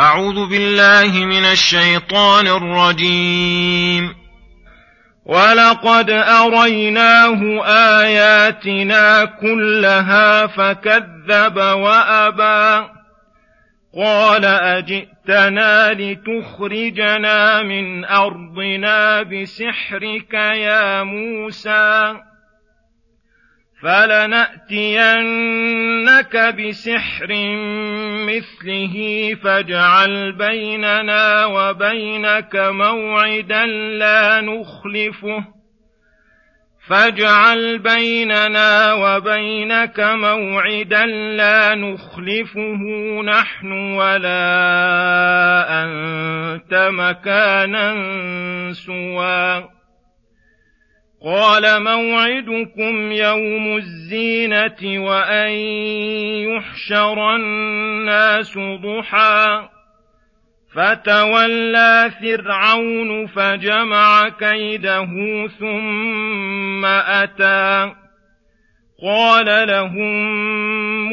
أعوذ بالله من الشيطان الرجيم. ولقد أريناه آياتنا كلها فكذب وأبى. قال أجئتنا لتخرجنا من أرضنا بسحرك يا موسى. فلناتينك بسحر مثله فاجعل بيننا وبينك موعدا لا نخلفه فاجعل بيننا وبينك موعدا لا نخلفه نحن ولا انت مكانا سوى قال موعدكم يوم الزينة وأن يحشر الناس ضحى. فتولى فرعون فجمع كيده ثم أتى. قال لهم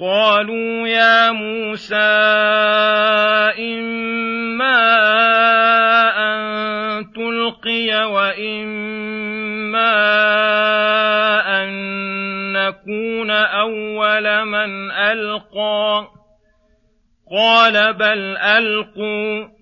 قالوا يا موسى إما أن تلقي وإما أن نكون أول من ألقى. قال بل ألقوا.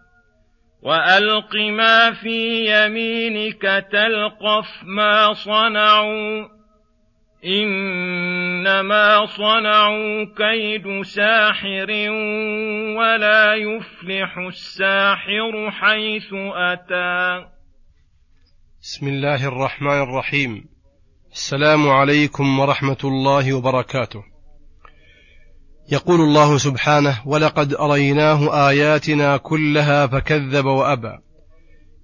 والق ما في يمينك تلقف ما صنعوا انما صنعوا كيد ساحر ولا يفلح الساحر حيث اتى. بسم الله الرحمن الرحيم. السلام عليكم ورحمة الله وبركاته. يقول الله سبحانه ولقد أريناه آياتنا كلها فكذب وأبى.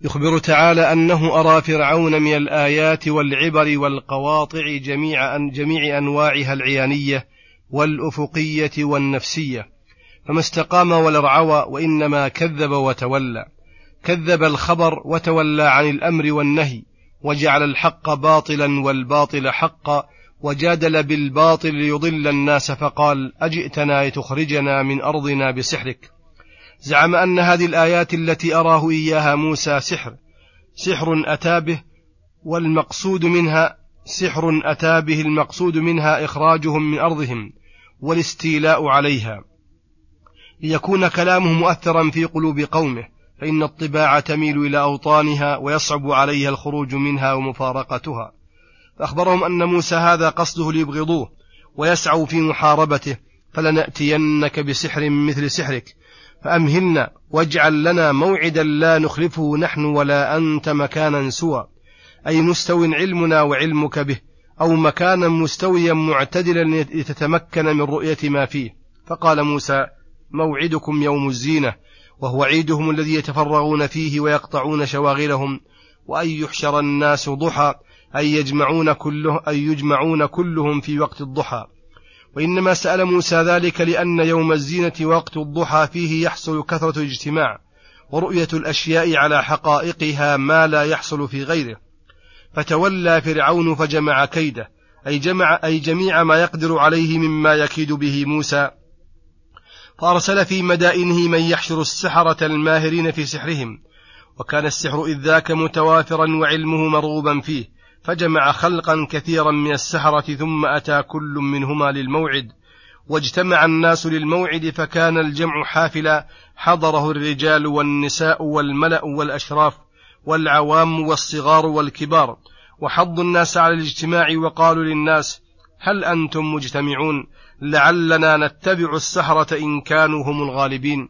يخبر تعالى أنه أرى فرعون من الآيات والعبر والقواطع جميع أن جميع أنواعها العيانية والأفقية والنفسية. فما استقام ولا ارعوى وإنما كذب وتولى. كذب الخبر وتولى عن الأمر والنهي وجعل الحق باطلا والباطل حقا وجادل بالباطل ليضل الناس فقال أجئتنا لتخرجنا من أرضنا بسحرك. زعم أن هذه الآيات التي أراه إياها موسى سحر. سحر أتى به والمقصود منها سحر أتى به المقصود منها إخراجهم من أرضهم والاستيلاء عليها. ليكون كلامه مؤثرا في قلوب قومه فإن الطباع تميل إلى أوطانها ويصعب عليها الخروج منها ومفارقتها. فأخبرهم أن موسى هذا قصده ليبغضوه ويسعوا في محاربته فلنأتينك بسحر مثل سحرك فأمهلنا واجعل لنا موعدا لا نخلفه نحن ولا أنت مكانا سوى أي مستو علمنا وعلمك به أو مكانا مستويا معتدلا لتتمكن من رؤية ما فيه. فقال موسى موعدكم يوم الزينة وهو عيدهم الذي يتفرغون فيه ويقطعون شواغلهم وأن يحشر الناس ضحى أي يجمعون كله أي يجمعون كلهم في وقت الضحى. وإنما سأل موسى ذلك لأن يوم الزينة وقت الضحى فيه يحصل كثرة الاجتماع ورؤية الأشياء على حقائقها ما لا يحصل في غيره. فتولى فرعون فجمع كيده أي جمع أي جميع ما يقدر عليه مما يكيد به موسى. فأرسل في مدائنه من يحشر السحرة الماهرين في سحرهم وكان السحر إذ ذاك متوافرا وعلمه مرغوبا فيه. فجمع خلقا كثيرا من السحرة ثم أتى كل منهما للموعد واجتمع الناس للموعد فكان الجمع حافلا حضره الرجال والنساء والملأ والأشراف والعوام والصغار والكبار وحضوا الناس على الاجتماع وقالوا للناس هل أنتم مجتمعون؟ لعلنا نتبع السحرة إن كانوا هم الغالبين.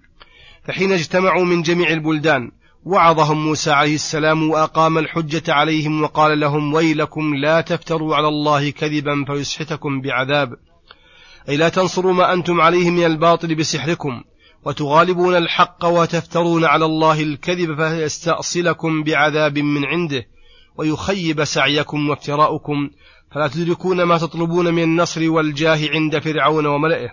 فحين اجتمعوا من جميع البلدان وعظهم موسى عليه السلام وأقام الحجة عليهم وقال لهم ويلكم لا تفتروا على الله كذبا فيسحتكم بعذاب. أي لا تنصروا ما أنتم عليه من الباطل بسحركم وتغالبون الحق وتفترون على الله الكذب فيستأصلكم بعذاب من عنده ويخيب سعيكم وافتراؤكم. فلا تدركون ما تطلبون من النصر والجاه عند فرعون وملئه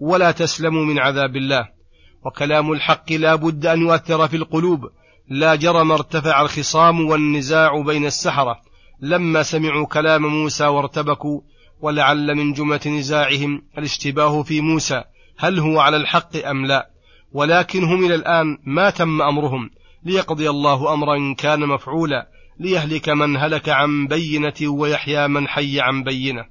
ولا تسلموا من عذاب الله. وكلام الحق لا بد أن يؤثر في القلوب. لا جرم ارتفع الخصام والنزاع بين السحرة. لما سمعوا كلام موسى وارتبكوا ولعل من جملة نزاعهم الاشتباه في موسى هل هو على الحق أم لا؟ ولكن هم إلى الآن ما تم أمرهم. ليقضي الله أمرا كان مفعولا ليهلك من هلك عن بينة ويحيى من حي عن بينة.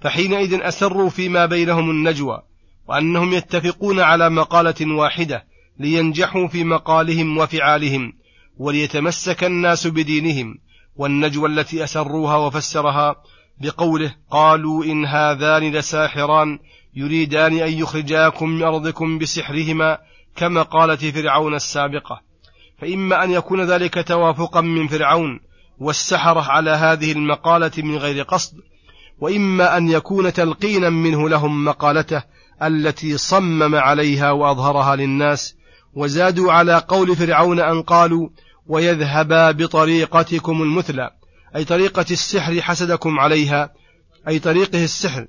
فحينئذ أسروا فيما بينهم النجوى. وأنهم يتفقون على مقالة واحدة لينجحوا في مقالهم وفعالهم وليتمسك الناس بدينهم والنجوى التي أسروها وفسرها بقوله قالوا إن هذان لساحران يريدان أن يخرجاكم من أرضكم بسحرهما كمقالة فرعون السابقة. فإما أن يكون ذلك توافقا من فرعون والسحرة على هذه المقالة من غير قصد وإما أن يكون تلقينا منه لهم مقالته التي صمم عليها وأظهرها للناس وزادوا على قول فرعون أن قالوا ويذهبا بطريقتكم المثلى أي طريقة السحر حسدكم عليها أي طريقه السحر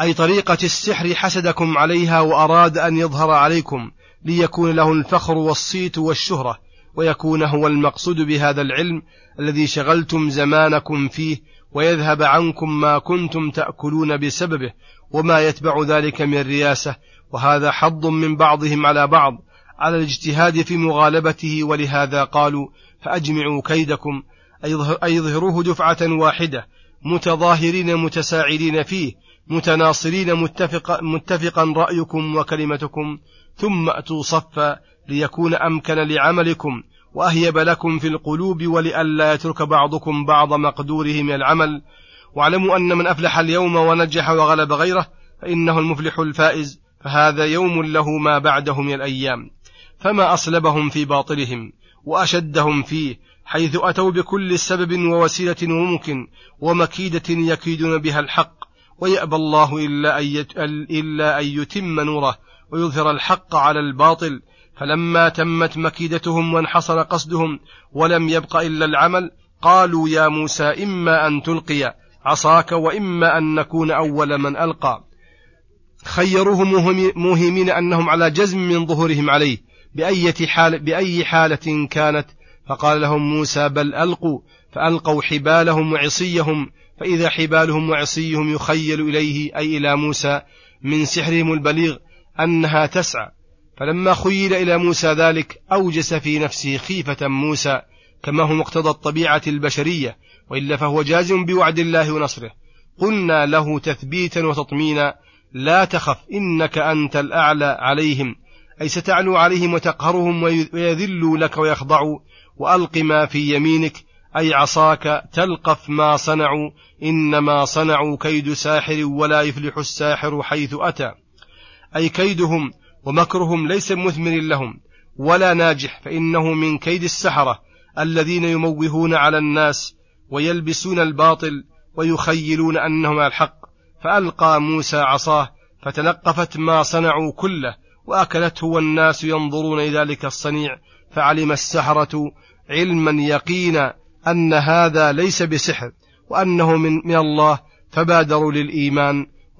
أي طريقة السحر حسدكم عليها وأراد أن يظهر عليكم ليكون له الفخر والصيت والشهرة ويكون هو المقصود بهذا العلم الذي شغلتم زمانكم فيه ويذهب عنكم ما كنتم تأكلون بسببه وما يتبع ذلك من رياسة وهذا حظ من بعضهم على بعض على الاجتهاد في مغالبته ولهذا قالوا فأجمعوا كيدكم أي ظهروه دفعة واحدة متظاهرين متساعدين فيه متناصرين متفق متفقا رأيكم وكلمتكم ثم أتوا صفا ليكون أمكن لعملكم. وأهيب لكم في القلوب ولئلا يترك بعضكم بعض مقدوره من العمل. واعلموا أن من أفلح اليوم ونجح وغلب غيره فإنه المفلح الفائز فهذا يوم له ما بعده من الأيام. فما أصلبهم في باطلهم وأشدهم فيه حيث أتوا بكل سبب ووسيلة وممكن ومكيدة يكيدون بها الحق. ويأبى الله إلا أن, يتم نوره ويظهر الحق على الباطل. فلما تمت مكيدتهم وانحصر قصدهم ولم يبق إلا العمل قالوا يا موسى إما أن تلقي عصاك وإما أن نكون أول من ألقى. خيروه موهمين أنهم على جزم من ظهورهم عليه بأية حال بأي حالة كانت؟ فقال لهم موسى بل ألقوا فألقوا حبالهم وعصيهم فإذا حبالهم وعصيهم يخيل إليه أي إلى موسى من سحرهم البليغ أنها تسعى. فلما خيل إلى موسى ذلك أوجس في نفسه خيفة موسى كما هو مقتضى الطبيعة البشرية وإلا فهو جازم بوعد الله ونصره. قلنا له تثبيتا وتطمينا لا تخف إنك أنت الأعلى عليهم أي ستعلو عليهم وتقهرهم ويذلوا لك ويخضعوا وألق ما في يمينك أي عصاك تلقف ما صنعوا إنما صنعوا كيد ساحر ولا يفلح الساحر حيث أتى. أي كيدهم ومكرهم ليس مثمر لهم ولا ناجح فإنه من كيد السحرة الذين يموهون على الناس ويلبسون الباطل ويخيلون أنهم الحق. فألقى موسى عصاه فتلقفت ما صنعوا كله وأكلته والناس ينظرون إلى ذلك الصنيع فعلم السحرة علما يقينا أن هذا ليس بسحر وأنه من, الله فبادروا للإيمان